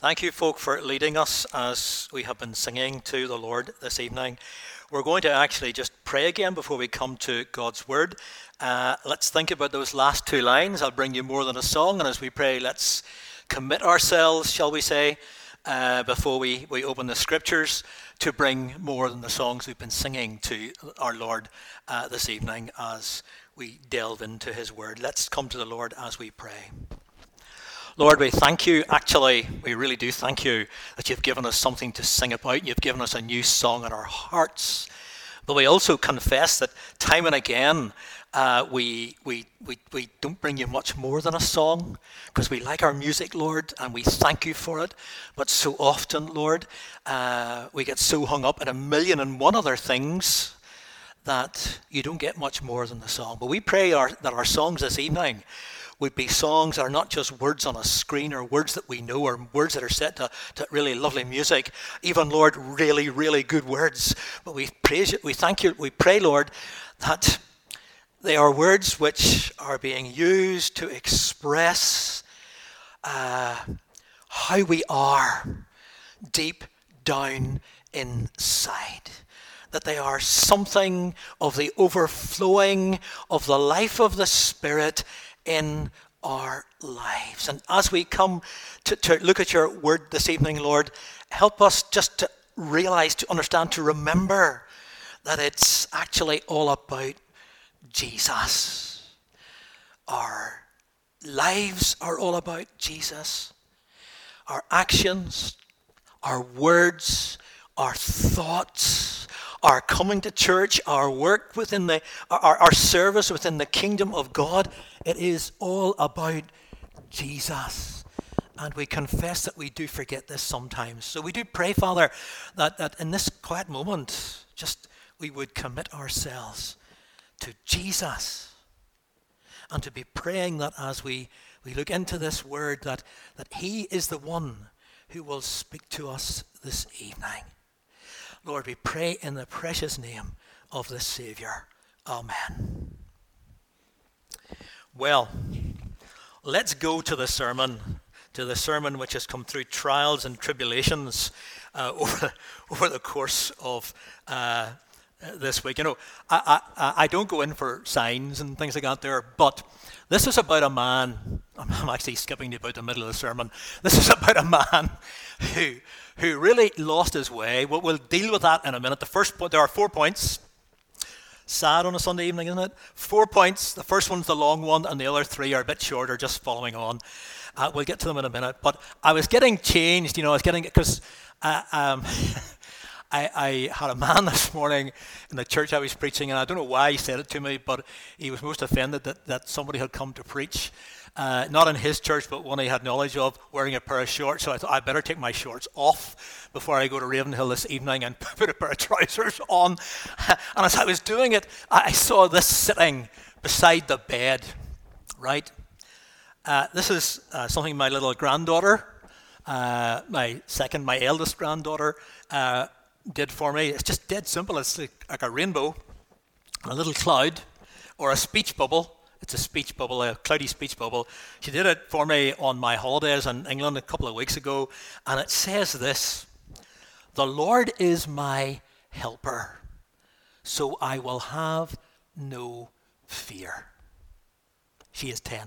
Thank you, folk, for leading us as we have been singing to the Lord this evening. We're going to actually just pray again before we come to God's Word. Uh, let's think about those last two lines. I'll bring you more than a song, and as we pray, let's commit ourselves, shall we say, uh, before we, we open the Scriptures to bring more than the songs we've been singing to our Lord uh, this evening as we delve into His Word. Let's come to the Lord as we pray. Lord, we thank you. Actually, we really do thank you that you've given us something to sing about. You've given us a new song in our hearts. But we also confess that time and again, uh, we, we, we, we don't bring you much more than a song because we like our music, Lord, and we thank you for it. But so often, Lord, uh, we get so hung up in a million and one other things that you don't get much more than the song. But we pray our, that our songs this evening would be songs that are not just words on a screen or words that we know or words that are set to, to really lovely music, even, Lord, really, really good words. But we praise you, we thank you, we pray, Lord, that they are words which are being used to express uh, how we are deep down inside that they are something of the overflowing of the life of the Spirit in our lives. And as we come to, to look at your word this evening, Lord, help us just to realize, to understand, to remember that it's actually all about Jesus. Our lives are all about Jesus. Our actions, our words, our thoughts, our coming to church, our work within the, our, our service within the kingdom of God, it is all about Jesus. And we confess that we do forget this sometimes. So we do pray, Father, that, that in this quiet moment, just we would commit ourselves to Jesus. And to be praying that as we, we look into this word, that, that He is the one who will speak to us this evening. Lord, we pray in the precious name of the Savior. Amen. Well, let's go to the sermon, to the sermon which has come through trials and tribulations uh, over, over the course of uh, this week. You know, I, I, I don't go in for signs and things like that there, but this is about a man. I'm actually skipping about the middle of the sermon. This is about a man who who really lost his way. We'll, we'll deal with that in a minute. The first point, there are four points. Sad on a Sunday evening, isn't it? Four points. The first one's the long one, and the other three are a bit shorter, just following on. Uh, we'll get to them in a minute. But I was getting changed, you know, I was getting, because uh, um, I, I, had a man this morning in the church I was preaching, and I don't know why he said it to me, but he was most offended that, that somebody had come to preach uh, not in his church, but one he had knowledge of, wearing a pair of shorts. So I thought, I better take my shorts off before I go to Ravenhill this evening and put a pair of trousers on. And as I was doing it, I saw this sitting beside the bed, right? Uh, this is uh, something my little granddaughter, uh, my second, my eldest granddaughter, uh, did for me. It's just dead simple. It's like, like a rainbow, a little cloud, or a speech bubble it's a speech bubble, a cloudy speech bubble. She did it for me on my holidays in England a couple of weeks ago, and it says this The Lord is my helper, so I will have no fear. She is 10. Uh,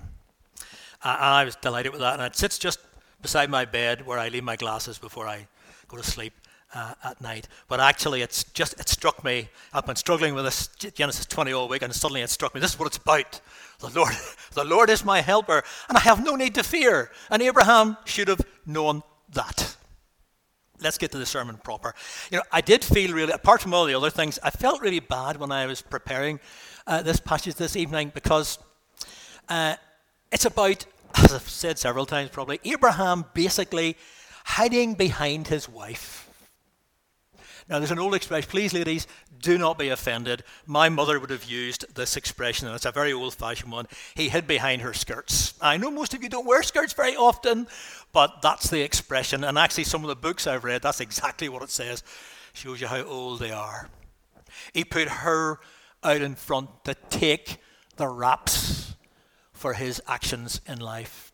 and I was delighted with that, and it sits just beside my bed where I leave my glasses before I go to sleep uh, at night. But actually, it's just it struck me. I've been struggling with this Genesis 20 all week, and suddenly it struck me. This is what it's about. The Lord, the Lord is my helper, and I have no need to fear. And Abraham should have known that. Let's get to the sermon proper. You know, I did feel really, apart from all the other things, I felt really bad when I was preparing uh, this passage this evening because uh, it's about, as I've said several times probably, Abraham basically hiding behind his wife now, there's an old expression, please, ladies, do not be offended. My mother would have used this expression, and it's a very old fashioned one. He hid behind her skirts. I know most of you don't wear skirts very often, but that's the expression. And actually, some of the books I've read, that's exactly what it says. Shows you how old they are. He put her out in front to take the raps for his actions in life.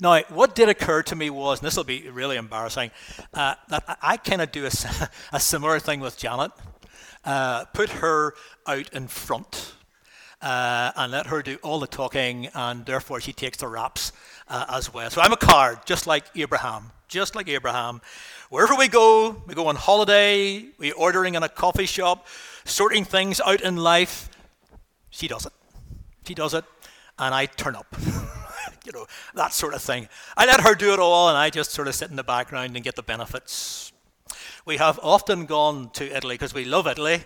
Now, what did occur to me was, and this will be really embarrassing, uh, that I, kind of do a, a, similar thing with Janet. Uh, put her out in front uh, and let her do all the talking, and therefore she takes the raps uh, as well. So I'm a card, just like Abraham, just like Abraham. Wherever we go, we go on holiday, we ordering in a coffee shop, sorting things out in life. She does it. She does it, and I turn up. you know, that sort of thing. I let her do it all, and I just sort of sit in the background and get the benefits. We have often gone to Italy because we love Italy.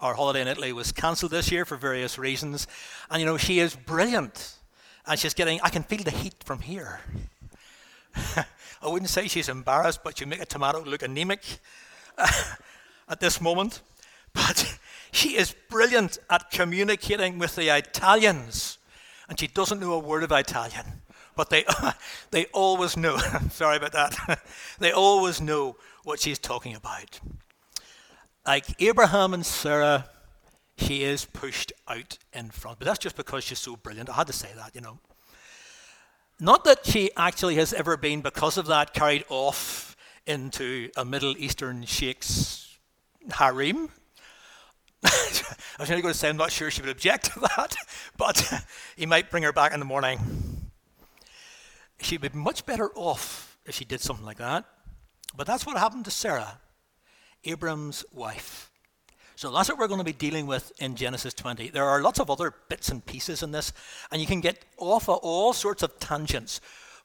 Our holiday in Italy was cancelled this year for various reasons. And you know, she is brilliant. And she's getting, I can feel the heat from here. I wouldn't say she's embarrassed, but you make a tomato look anemic at this moment. But she is brilliant at communicating with the Italians. And she doesn't know a word of Italian. But they, they always know, sorry about that, they always know what she's talking about. Like Abraham and Sarah, she is pushed out in front. But that's just because she's so brilliant. I had to say that, you know. Not that she actually has ever been, because of that, carried off into a Middle Eastern sheikh's harem. I was going to say, I'm not sure she would object to that, but he might bring her back in the morning. She'd be much better off if she did something like that. But that's what happened to Sarah, Abram's wife. So that's what we're going to be dealing with in Genesis 20. There are lots of other bits and pieces in this, and you can get off of all sorts of tangents,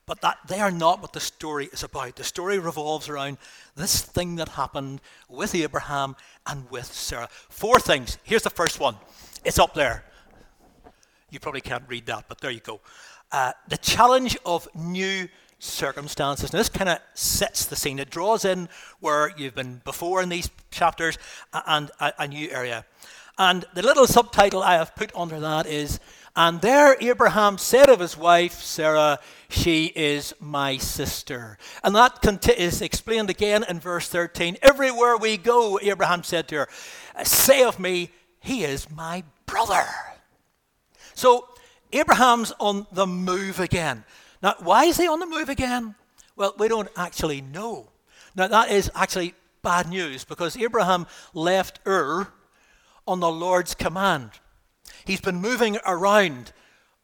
but that they are not what the story is about. The story revolves around this thing that happened with Abraham and with Sarah. Four things. Here's the first one. It's up there. You probably can't read that, but there you go. Uh, the challenge of new circumstances. And this kind of sets the scene. It draws in where you've been before in these chapters and a, a new area. And the little subtitle I have put under that is And there Abraham said of his wife, Sarah, She is my sister. And that is explained again in verse 13. Everywhere we go, Abraham said to her, Say of me, He is my brother. So Abraham's on the move again. Now, why is he on the move again? Well, we don't actually know. Now, that is actually bad news because Abraham left Ur on the Lord's command. He's been moving around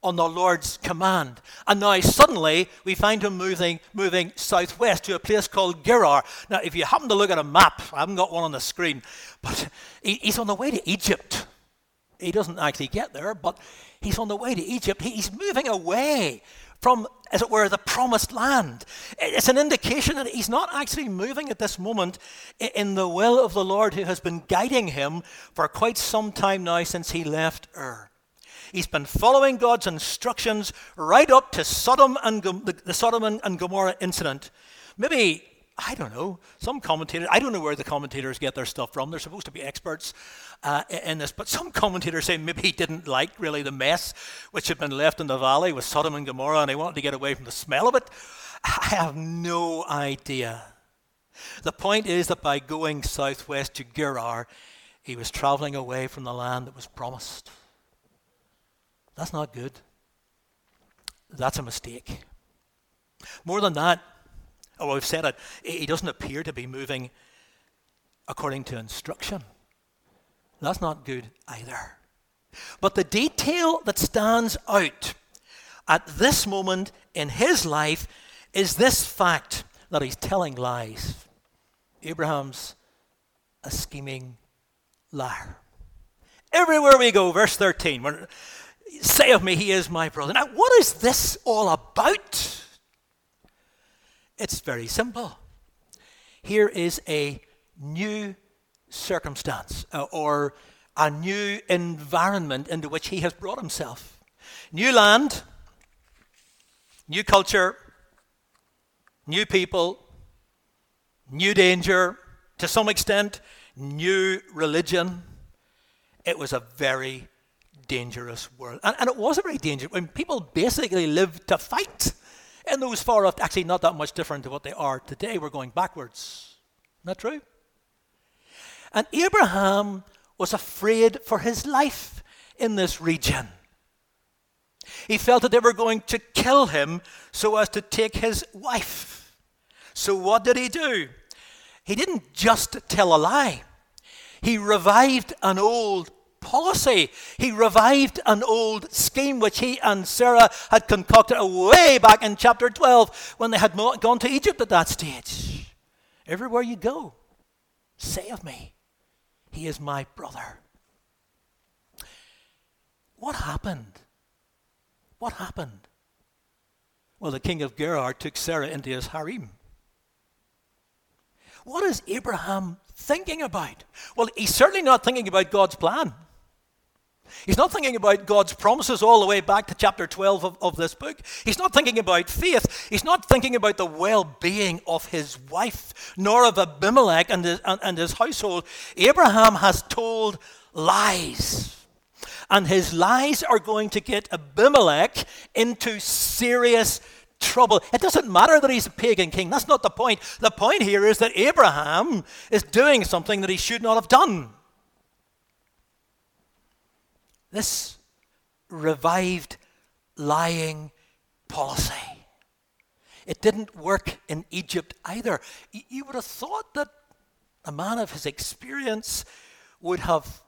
on the Lord's command. And now suddenly we find him moving, moving southwest to a place called Gerar. Now, if you happen to look at a map, I haven't got one on the screen, but he's on the way to Egypt. He doesn't actually get there, but he's on the way to Egypt. He's moving away from, as it were, the promised land. It's an indication that he's not actually moving at this moment in the will of the Lord who has been guiding him for quite some time now since he left Ur. He's been following God's instructions right up to Sodom and the Sodom and Gomorrah incident. Maybe I don't know. Some commentators, I don't know where the commentators get their stuff from. They're supposed to be experts uh, in this, but some commentators say maybe he didn't like really the mess which had been left in the valley with Sodom and Gomorrah and he wanted to get away from the smell of it. I have no idea. The point is that by going southwest to Gerar, he was traveling away from the land that was promised. That's not good. That's a mistake. More than that, oh, we've said it, he doesn't appear to be moving according to instruction. That's not good either. But the detail that stands out at this moment in his life is this fact that he's telling lies. Abraham's a scheming liar. Everywhere we go, verse 13, say of me, he is my brother. Now, what is this all about? It's very simple. Here is a new circumstance uh, or a new environment into which he has brought himself. New land, new culture, new people, new danger, to some extent, new religion. It was a very dangerous world. And, and it was a very dangerous when people basically lived to fight in those far off, actually not that much different to what they are today. We're going backwards. Isn't that true? And Abraham was afraid for his life in this region. He felt that they were going to kill him so as to take his wife. So what did he do? He didn't just tell a lie. He revived an old policy. He revived an old scheme which he and Sarah had concocted way back in chapter 12 when they had not gone to Egypt at that stage. Everywhere you go, say of me, he is my brother. What happened? What happened? Well, the king of Gerar took Sarah into his harem. What is Abraham thinking about? Well, he's certainly not thinking about God's plan. He's not thinking about God's promises all the way back to chapter 12 of, of this book. He's not thinking about faith. He's not thinking about the well being of his wife, nor of Abimelech and his, and, and his household. Abraham has told lies. And his lies are going to get Abimelech into serious trouble. It doesn't matter that he's a pagan king. That's not the point. The point here is that Abraham is doing something that he should not have done. This revived lying policy. It didn't work in Egypt either. You would have thought that a man of his experience would have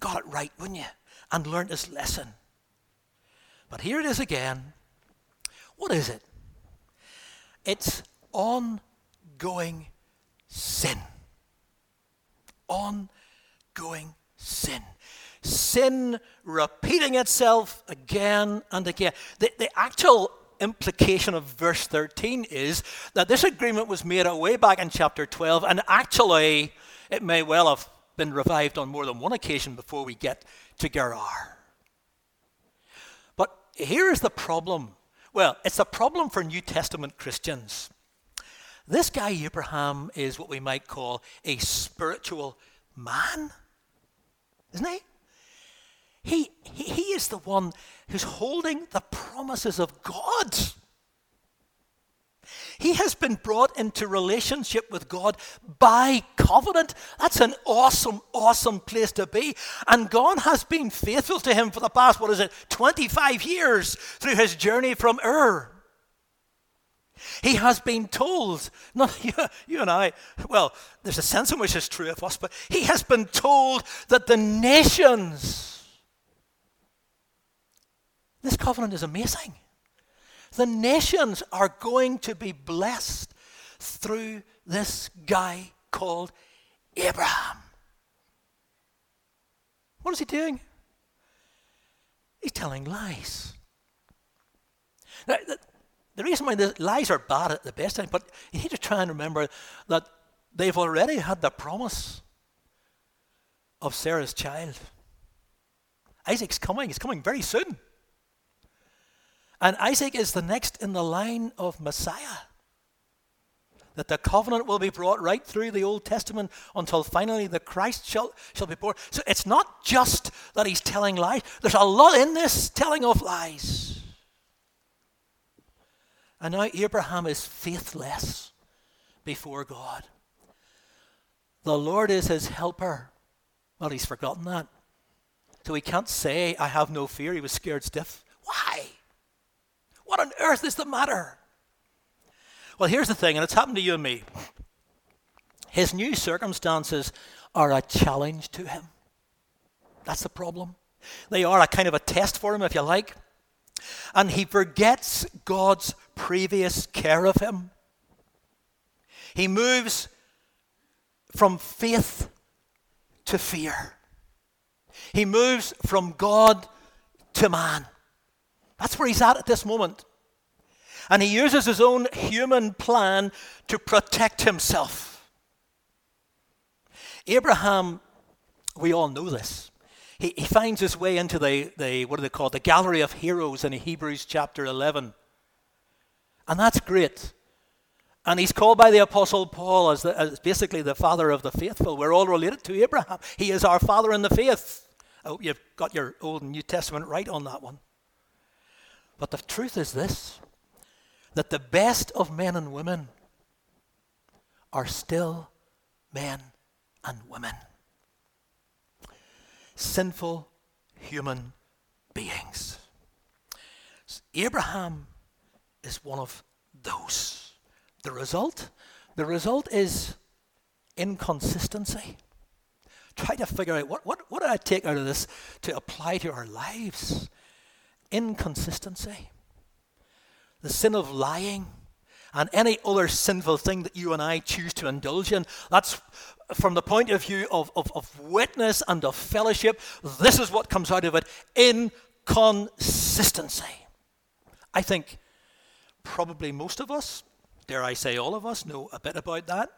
got it right, wouldn't you? And learned his lesson. But here it is again. What is it? It's ongoing sin. Ongoing sin sin repeating itself again and again. The, the actual implication of verse 13 is that this agreement was made way back in chapter 12, and actually, it may well have been revived on more than one occasion before we get to Gerar. But here is the problem. Well, it's a problem for New Testament Christians. This guy, Abraham, is what we might call a spiritual man, isn't he? He, he, is the one who's holding the promises of God. He has been brought into relationship with God by covenant. That's an awesome, awesome place to be. And God has been faithful to him for the past, what is it, 25 years through his journey from Ur. He has been told, not you, you, and I, well, there's a sense in which it's true of us, but he has been told that the nations this covenant is amazing. The nations are going to be blessed through this guy called Abraham. What is he doing? He's telling lies. Now, the, the reason why the lies are bad at the best time, but you need to try and remember that they've already had the promise of Sarah's child. Isaac's coming, he's coming very soon. And Isaac is the next in the line of Messiah. That the covenant will be brought right through the Old Testament until finally the Christ shall, shall be born. So it's not just that he's telling lies, there's a lot in this telling of lies. And now Abraham is faithless before God. The Lord is his helper. Well, he's forgotten that. So he can't say, I have no fear. He was scared stiff. Why? What on earth is the matter? Well, here's the thing, and it's happened to you and me. His new circumstances are a challenge to him. That's the problem. They are a kind of a test for him, if you like. And he forgets God's previous care of him. He moves from faith to fear. He moves from God to man. That's where he's at at this moment. And he uses his own human plan to protect himself. Abraham, we all know this. He, he finds his way into the, the, what do they call it, the gallery of heroes in Hebrews chapter 11. And that's great. And he's called by the Apostle Paul as, the, as basically the father of the faithful. We're all related to Abraham. He is our father in the faith. I hope you've got your Old and New Testament right on that one. But the truth is this that the best of men and women are still men and women. Sinful human beings. Abraham is one of those. The result? The result is inconsistency. Try to figure out what, what, what did I take out of this to apply to our lives? Inconsistency. The sin of lying and any other sinful thing that you and I choose to indulge in. That's from the point of view of, of, of witness and of fellowship. This is what comes out of it inconsistency. I think probably most of us, dare I say all of us, know a bit about that.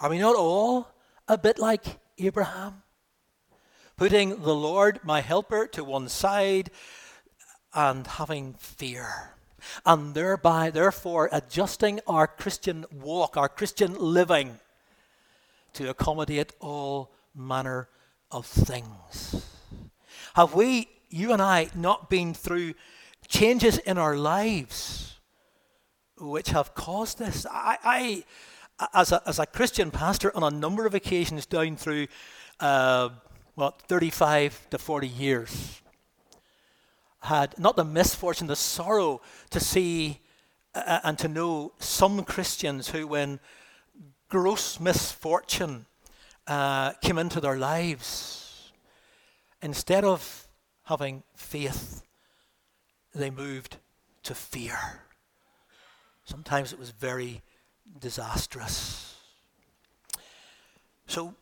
Are we not all a bit like Abraham? Putting the Lord, my helper, to one side and having fear. And thereby, therefore, adjusting our Christian walk, our Christian living, to accommodate all manner of things. Have we, you and I, not been through changes in our lives which have caused this? I, I as a, as a Christian pastor, on a number of occasions down through, uh, what, 35 to 40 years, had not the misfortune, the sorrow to see uh, and to know some Christians who, when gross misfortune uh, came into their lives, instead of having faith, they moved to fear. Sometimes it was very disastrous. So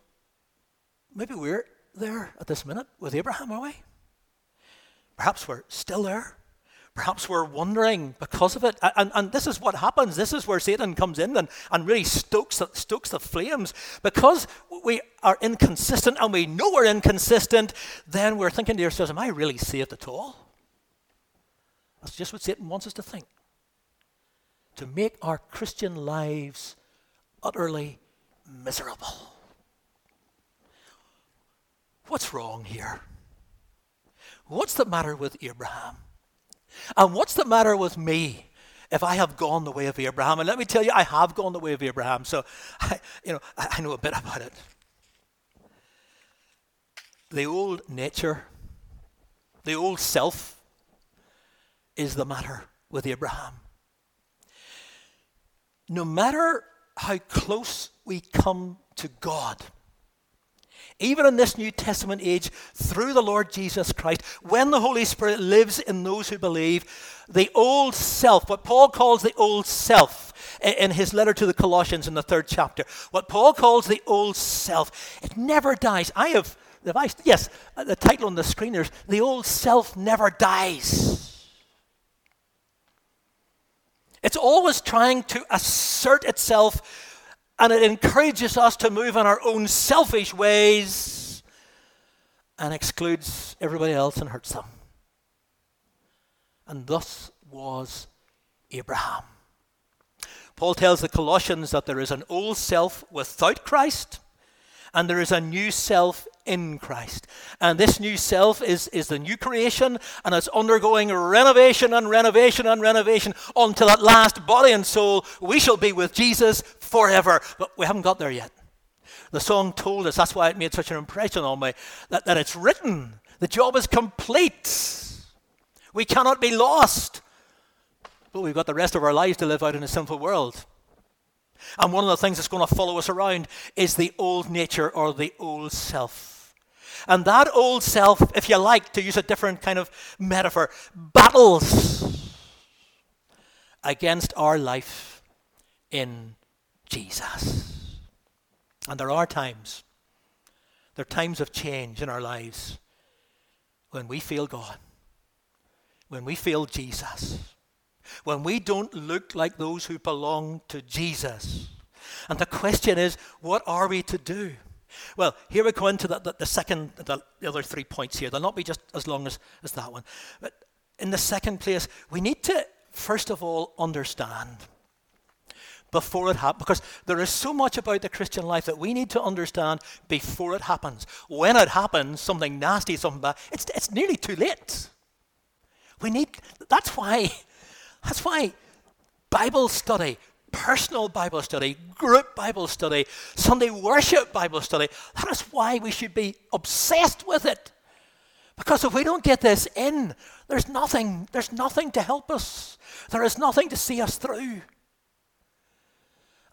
maybe we're there at this minute with Abraham, are we? Perhaps we're still there. Perhaps we're wondering because of it. And, and this is what happens. This is where Satan comes in and, and really stokes stokes the flames. Because we are inconsistent and we know we're inconsistent, then we're thinking to ourselves, Am I really saved at all? That's just what Satan wants us to think to make our Christian lives utterly miserable. What's wrong here? What's the matter with Abraham? And what's the matter with me if I have gone the way of Abraham? And let me tell you, I have gone the way of Abraham, so I, you know, I know a bit about it. The old nature, the old self, is the matter with Abraham no matter how close we come to God, even in this New Testament age, through the Lord Jesus Christ, when the Holy Spirit lives in those who believe, the old self, what Paul calls the old self, in his letter to the Colossians in the third chapter, what Paul calls the old self, it never dies. I have, the vice. yes, uh, the title on the screen is The Old Self Never Dies. It's always trying to assert itself and it encourages us to move in our own selfish ways and excludes everybody else and hurts them. And thus was Abraham. Paul tells the Colossians that there is an old self without Christ and there is a new self in Christ. And this new self is, is the new creation, and it's undergoing renovation and renovation and renovation until at last, body and soul, we shall be with Jesus forever. But we haven't got there yet. The song told us, that's why it made such an impression on me, that, that it's written. The job is complete. We cannot be lost. But we've got the rest of our lives to live out in a sinful world. And one of the things that's going to follow us around is the old nature or the old self. And that old self, if you like, to use a different kind of metaphor, battles against our life in Jesus. And there are times, there are times of change in our lives when we feel God, when we feel Jesus, when we don't look like those who belong to Jesus. And the question is, what are we to do? Well, here we go into the, the, the second, the, the, other three points here. They'll not be just as long as, as that one. But in the second place, we need to, first of all, understand before it happens, because there is so much about the Christian life that we need to understand before it happens. When it happens, something nasty, something bad, it's, it's nearly too late. We need, that's why, that's why Bible study, personal Bible study, group Bible study, Sunday worship Bible study. That is why we should be obsessed with it. Because if we don't get this in, there's nothing, there's nothing to help us. There is nothing to see us through.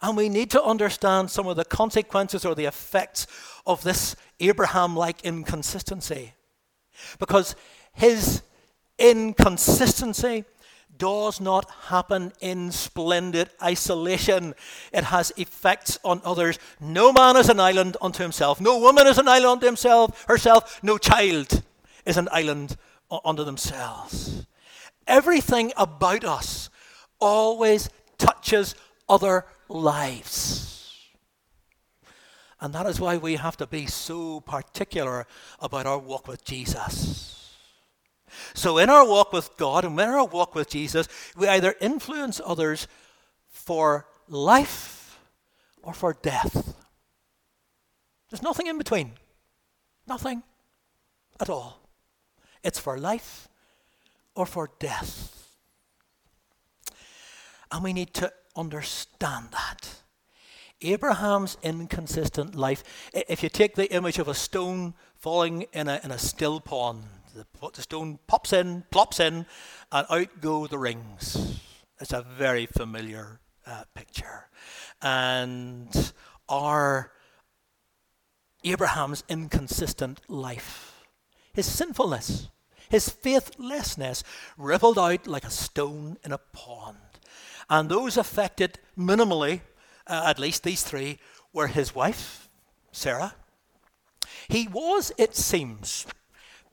And we need to understand some of the consequences or the effects of this Abraham like inconsistency. Because his inconsistency does not happen in splendid isolation. It has effects on others. No man is an island unto himself. No woman is an island unto himself, herself. No child is an island unto themselves. Everything about us always touches other lives. And that is why we have to be so particular about our walk with Jesus. So, in our walk with God and in our walk with Jesus, we either influence others for life or for death. There's nothing in between. Nothing at all. It's for life or for death. And we need to understand that. Abraham's inconsistent life, if you take the image of a stone falling in a, in a still pond, the, the stone pops in, plops in, and out go the rings. It's a very familiar uh, picture. And our Abraham's inconsistent life, his sinfulness, his faithlessness rippled out like a stone in a pond. And those affected minimally, uh, at least these three, were his wife, Sarah. He was, it seems,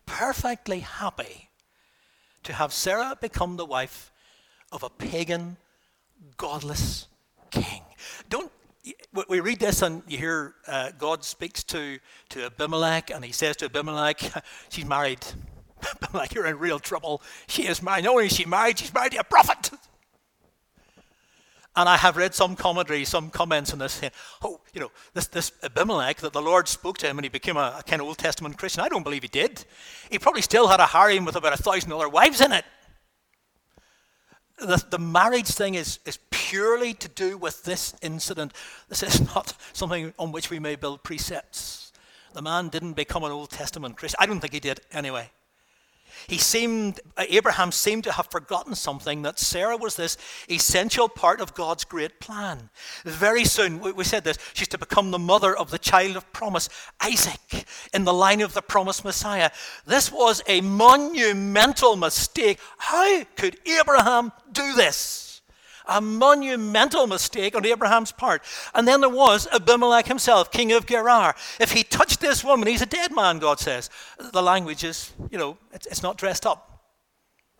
perfectly happy to have Sarah become the wife of a pagan, godless king. Don't we read this and you hear uh, God speaks to, to Abimelech and he says to Abimelech, she's married. Abimelech, you're in real trouble. She is married. Not only is she married, she's married to a prophet. And I have read some commentary, some comments on this oh, you know, this, this Abimelech that the Lord spoke to him and he became a, a kind of Old Testament Christian. I don't believe he did. He probably still had a harem with about a thousand other wives in it. The, the marriage thing is, is purely to do with this incident. This is not something on which we may build precepts. The man didn't become an Old Testament Christian. I don't think he did anyway. He seemed, Abraham seemed to have forgotten something that Sarah was this essential part of God's great plan. Very soon, we said this, she's to become the mother of the child of promise, Isaac, in the line of the promised Messiah. This was a monumental mistake. How could Abraham do this? A monumental mistake on Abraham's part. And then there was Abimelech himself, king of Gerar. If he touched this woman, he's a dead man, God says. The language is, you know, it's, it's not dressed up,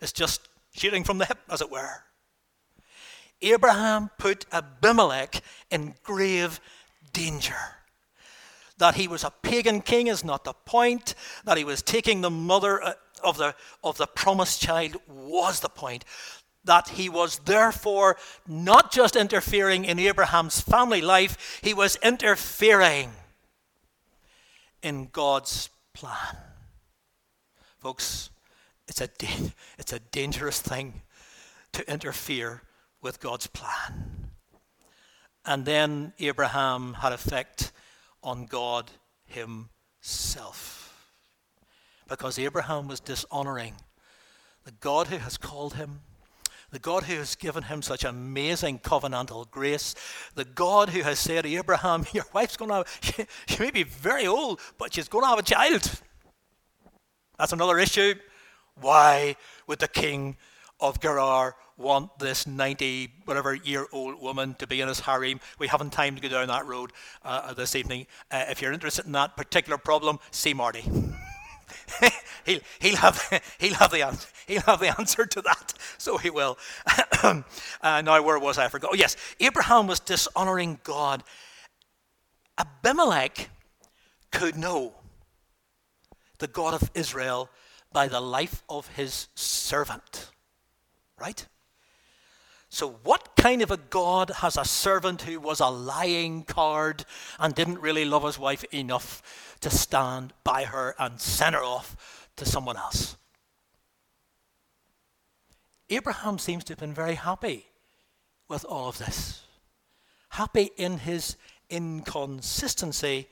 it's just shooting from the hip, as it were. Abraham put Abimelech in grave danger. That he was a pagan king is not the point. That he was taking the mother uh, of the, of the promised child was the point that he was therefore not just interfering in Abraham's family life, he was interfering in God's plan. Folks, it's a, da- it's a dangerous thing to interfere with God's plan. And then Abraham had effect on God himself. Because Abraham was dishonoring the God who has called him the God who has given him such amazing covenantal grace, the God who has said to Abraham, Your wife's going to have, she, may be very old, but she's going to have a child. That's another issue. Why would the king of Gerar want this 90 whatever year old woman to be in his harem. We haven't time to go down that road uh, this evening. Uh, if you're interested in that particular problem, see Marty. he'll, he'll, have, he'll, have the answer, he'll have the answer to that. So he will. uh, now, where was I? I forgot. Oh, yes. Abraham was dishonoring God. Abimelech could know the God of Israel by the life of his servant. Right? So, what kind of a God has a servant who was a lying card and didn't really love his wife enough to stand by her and send her off to someone else. Abraham seems to have been very happy with all of this, happy in his inconsistency,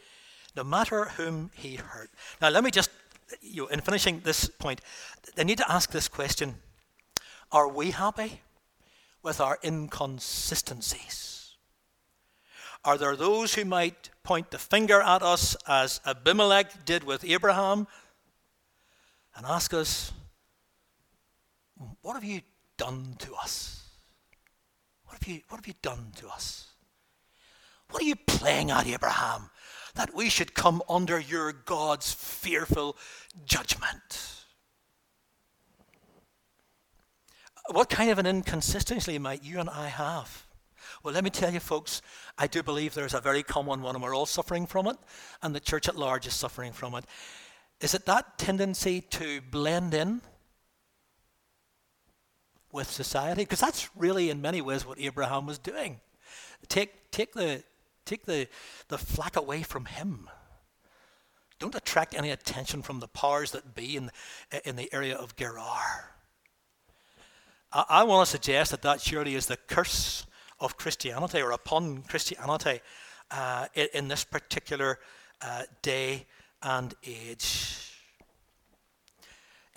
no matter whom he hurt. Now, let me just you know, in finishing this point, they need to ask this question Are we happy with our inconsistencies? Are there those who might point the finger at us as Abimelech did with Abraham and ask us, What have you done to us? What have you, what have you done to us? What are you playing at, Abraham, that we should come under your God's fearful judgment? What kind of an inconsistency might you and I have? Well, let me tell you, folks, I do believe there's a very common one, and we're all suffering from it, and the church at large is suffering from it. Is it that tendency to blend in with society? Because that's really, in many ways, what Abraham was doing. Take, take, the, take the, the flack away from him. Don't attract any attention from the powers that be in, in the area of Gerar. I, want to suggest that that surely is the curse of Christianity or upon Christianity uh, in, in, this particular uh, day and age.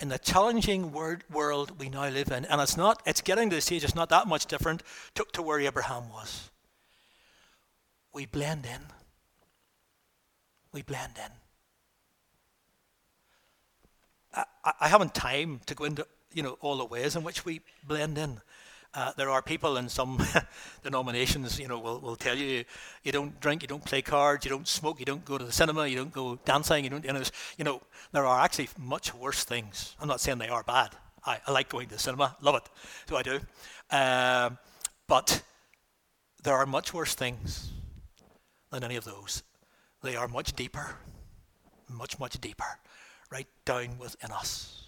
In the challenging word, world we now live in, and it's not, it's getting to the stage, it's not that much different to, to where Abraham was. We blend in. We blend in. I, I haven't time to go into you know all the ways in which we blend in. Uh, there are people in some denominations, you know, will, will tell you you don't drink, you don't play cards, you don't smoke, you don't go to the cinema, you don't go dancing, you don't, you know, you know there are actually much worse things. I'm not saying they are bad. I, I like going to the cinema, love it, do I do? Uh, but there are much worse things than any of those. They are much deeper, much, much deeper, right down within us.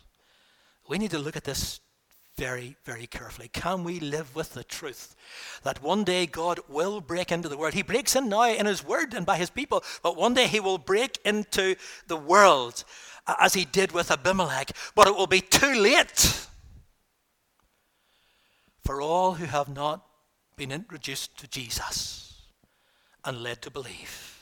We need to look at this very, very carefully. Can we live with the truth that one day God will break into the world? He breaks in now in His word and by His people, but one day He will break into the world as He did with Abimelech. But it will be too late for all who have not been introduced to Jesus and led to believe.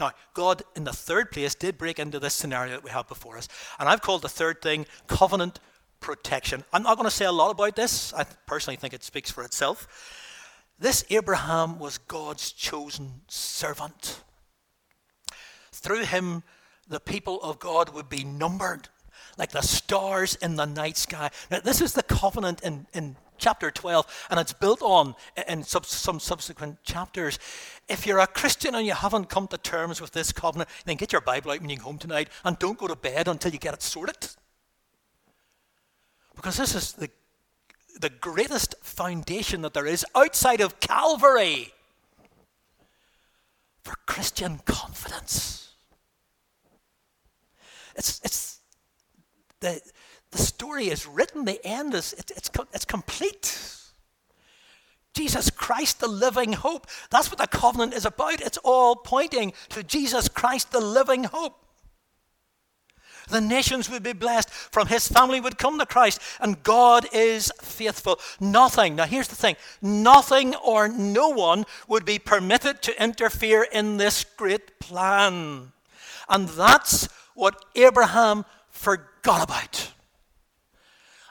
Now, God, in the third place, did break into this scenario that we have before us. And I've called the third thing covenant protection. I'm not going to say a lot about this. I personally think it speaks for itself. This Abraham was God's chosen servant. Through him, the people of God would be numbered like the stars in the night sky. Now, this is the covenant in, in chapter 12, and it's built on in sub, some subsequent chapters. If you're a Christian and you haven't come to terms with this covenant, then get your Bible out when you go home tonight and don't go to bed until you get it sorted. Because this is the, the greatest foundation that there is outside of Calvary for Christian confidence. It's, it's the, the story is written, the end is it, it's, it's complete. Jesus Christ, the living hope. That's what the covenant is about. It's all pointing to Jesus Christ, the living hope. The nations would be blessed. From his family would come the Christ. And God is faithful. Nothing, now here's the thing nothing or no one would be permitted to interfere in this great plan. And that's what Abraham forgot about.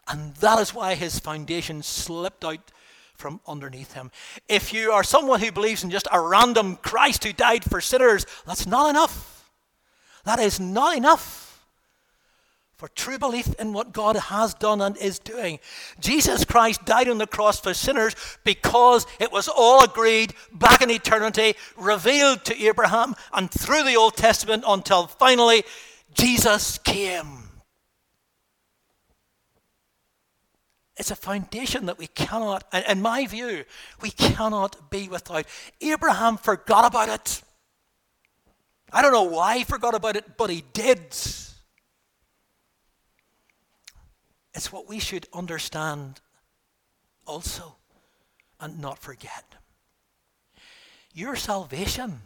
And that is why his foundation slipped out from underneath him. If you are someone who believes in just a random Christ who died for sinners, that's not enough. That is not enough for true belief in what God has done and is doing. Jesus Christ died on the cross for sinners because it was all agreed back in eternity, revealed to Abraham and through the Old Testament until finally Jesus came. It's a foundation that we cannot, in my view, we cannot be without. Abraham forgot about it. I don't know why he forgot about it, but he did. It's what we should understand also and not forget. Your salvation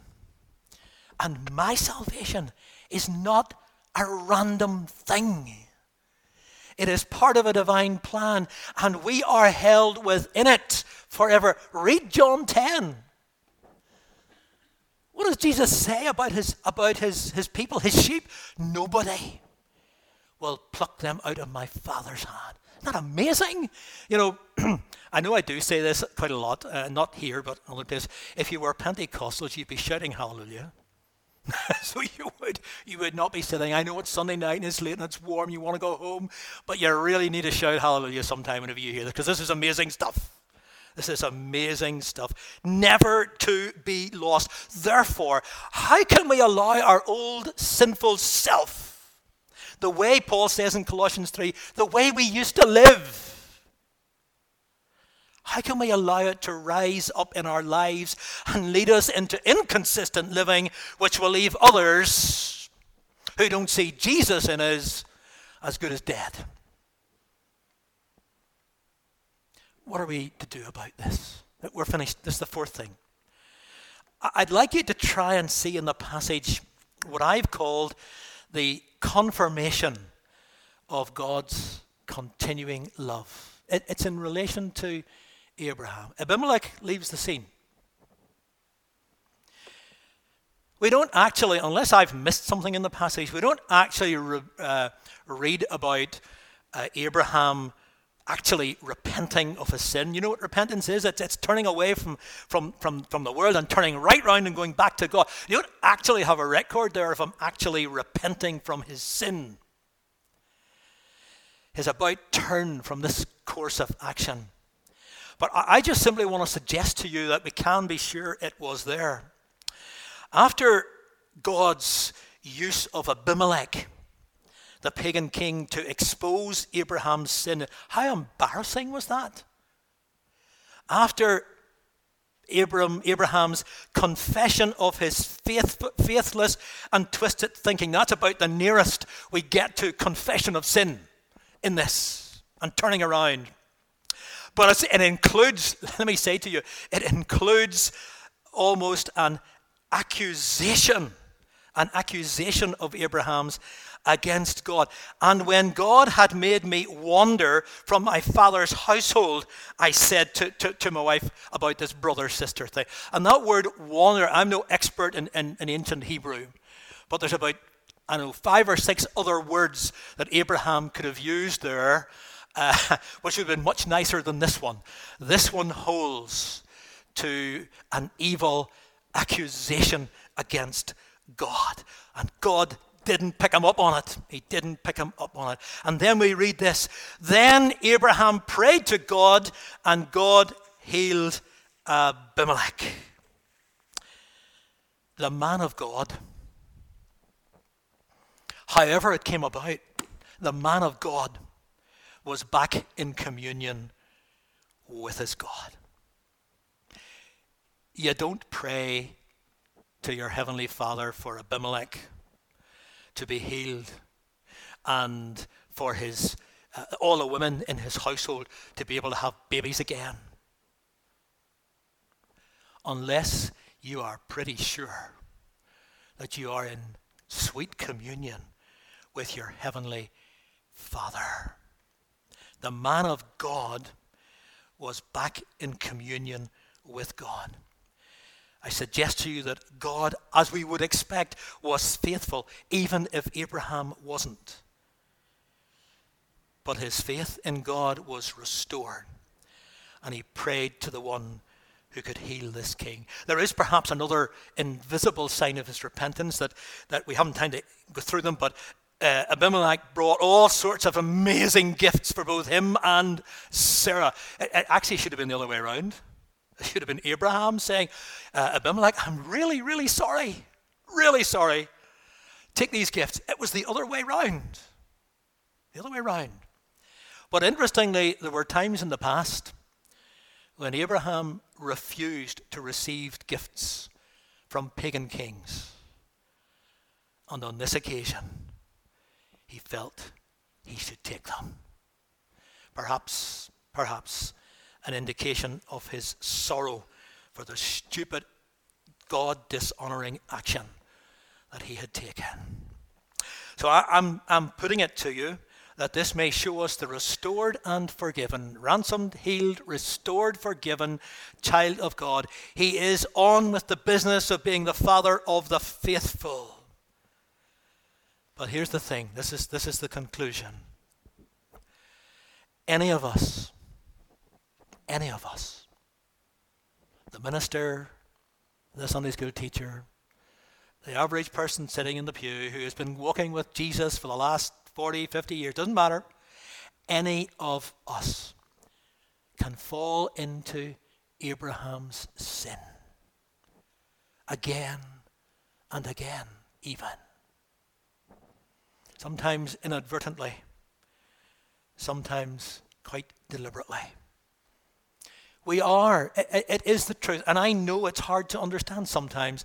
and my salvation is not a random thing. It is part of a divine plan, and we are held within it forever. Read John 10. What does Jesus say about his, about his, his people, his sheep? Nobody will pluck them out of my Father's hand. Isn't that amazing? You know, I know I do say this quite a lot, uh, not here, but other places. If you were Pentecostals, you'd be shouting hallelujah. so you would you would not be sitting. I know it's Sunday night and it's late and it's warm. You want to go home, but you really need to shout hallelujah sometime whenever you hear this because this is amazing stuff. This is amazing stuff. Never to be lost. Therefore, how can we allow our old sinful self, the way Paul says in Colossians 3, the way we used to live, how can we allow it to rise up in our lives and lead us into inconsistent living, which will leave others who don't see Jesus in us as good as dead? What are we to do about this? We're finished. This is the fourth thing. I'd like you to try and see in the passage what I've called the confirmation of God's continuing love. it's in relation to Abraham. Abimelech leaves the scene. We don't actually, unless I've missed something in the passage, we don't actually re, uh, read about uh, Abraham actually repenting of his sin. You know what repentance is? It's, it's turning away from, from, from, from the world and turning right round and going back to God. You don't actually have a record there of him actually repenting from his sin. His about turn from this course of action. But I just simply want to suggest to you that we can be sure it was there. After God's use of Abimelech, the pagan king, to expose Abraham's sin, how embarrassing was that? After Abraham, Abraham's confession of his faith, faithless and twisted thinking. That's about the nearest we get to confession of sin in this and turning around. But it includes, let me say to you, it includes almost an accusation, an accusation of Abraham's against God. And when God had made me wander from my father's household, I said to, to, to my wife about this brother sister thing. And that word wander, I'm no expert in, in, in ancient Hebrew, but there's about, I know, five or six other words that Abraham could have used there uh, which would have been much nicer than this one. This one holds to an evil accusation against God. And God didn't pick him up on it. He didn't pick him up on it. And then we read this Then Abraham prayed to God, and God healed Abimelech. The man of God, however it came about, the man of God was back in communion with his God. You don't pray to your heavenly Father for Abimelech to be healed and for his uh, all the women in his household to be able to have babies again. Unless you are pretty sure that you are in sweet communion with your heavenly Father the man of God was back in communion with God. I suggest to you that God, as we would expect, was faithful, even if Abraham wasn't. But his faith in God was restored, and he prayed to the one who could heal this king. There is perhaps another invisible sign of his repentance that, that we haven't time to go through them, but uh, Abimelech brought all sorts of amazing gifts for both him and Sarah. It, it actually should have been the other way around. It should have been Abraham saying, uh, Abimelech, I'm really, really sorry. Really sorry. Take these gifts. It was the other way round. The other way round. But interestingly, there were times in the past when Abraham refused to receive gifts from pagan kings. And on this occasion, he felt he should take them. Perhaps, perhaps an indication of his sorrow for the stupid, God dishonoring action that he had taken. So I, am I'm, I'm putting it to you that this may show us the restored and forgiven, ransomed, healed, restored, forgiven child of God. He is on with the business of being the father of the faithful. But here's the thing this is, this is the conclusion. Any of us, any of us, the minister, the Sunday school teacher, the average person sitting in the pew who has been walking with Jesus for the last 40, 50 years, doesn't matter. Any of us can fall into Abraham's sin again and again, even. Sometimes inadvertently, sometimes quite deliberately. We are. It, it is the truth. And I know it's hard to understand sometimes,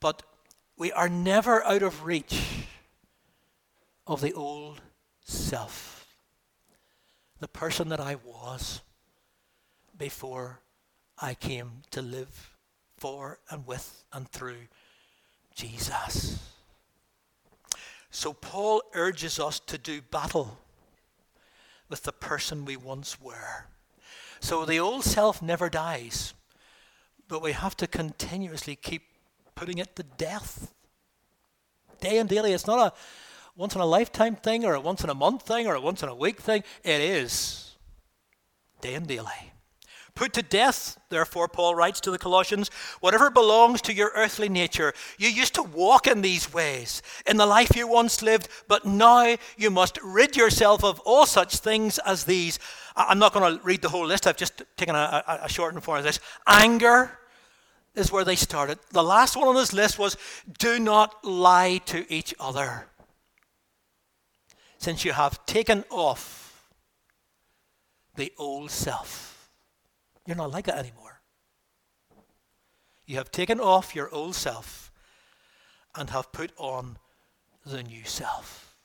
but we are never out of reach of the old self, the person that I was before I came to live for and with and through Jesus. So Paul urges us to do battle with the person we once were. So the old self never dies, but we have to continuously keep putting it to death. Day and daily. It's not a once in a lifetime thing or a once in a month thing or a once in a week thing. It is day and daily. Put to death, therefore, Paul writes to the Colossians, whatever belongs to your earthly nature. You used to walk in these ways in the life you once lived, but now you must rid yourself of all such things as these. I'm not going to read the whole list, I've just taken a, a, a shortened form of this. Anger is where they started. The last one on this list was do not lie to each other since you have taken off the old self. You're not like that anymore. You have taken off your old self and have put on the new self,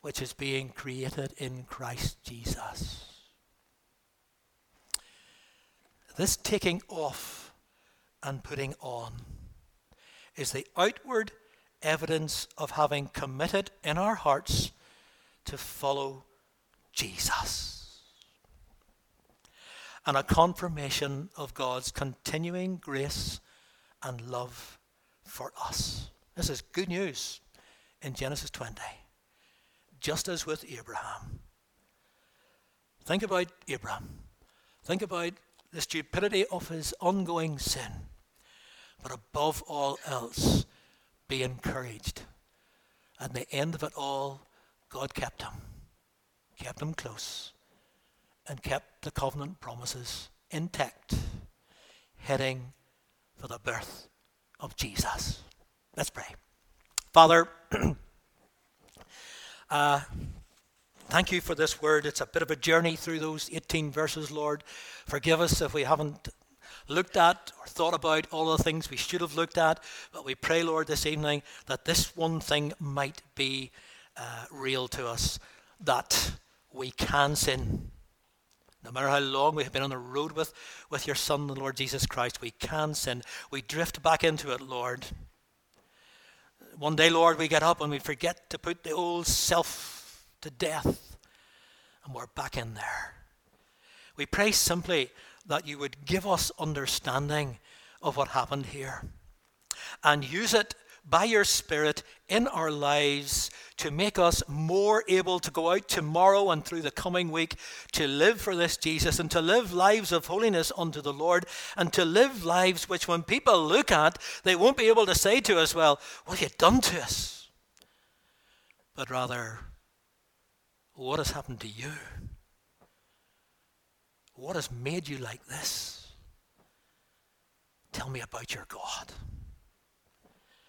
which is being created in Christ Jesus. This taking off and putting on is the outward evidence of having committed in our hearts to follow Jesus. And a confirmation of God's continuing grace and love for us. This is good news in Genesis 20, just as with Abraham. Think about Abraham. Think about the stupidity of his ongoing sin. But above all else, be encouraged. At the end of it all, God kept him, kept him close, and kept the covenant promises intact, heading for the birth of Jesus. Let's pray. Father, uh, thank you for this word. It's a bit of a journey through those 18 verses, Lord. Forgive us if we haven't looked at or thought about all the things we should have looked at, but we pray, Lord, this evening that this one thing might be uh, real to us that we can sin. No matter how long we have been on the road with, with your Son, the Lord Jesus Christ, we can sin. We drift back into it, Lord. One day, Lord, we get up and we forget to put the old self to death, and we're back in there. We pray simply that you would give us understanding of what happened here and use it by your Spirit in our lives to make us more able to go out tomorrow and through the coming week to live for this Jesus and to live lives of holiness unto the Lord and to live lives which, when people look at, they won't be able to say to us, Well, what have you done to us? But rather, What has happened to you? What has made you like this? Tell me about your God.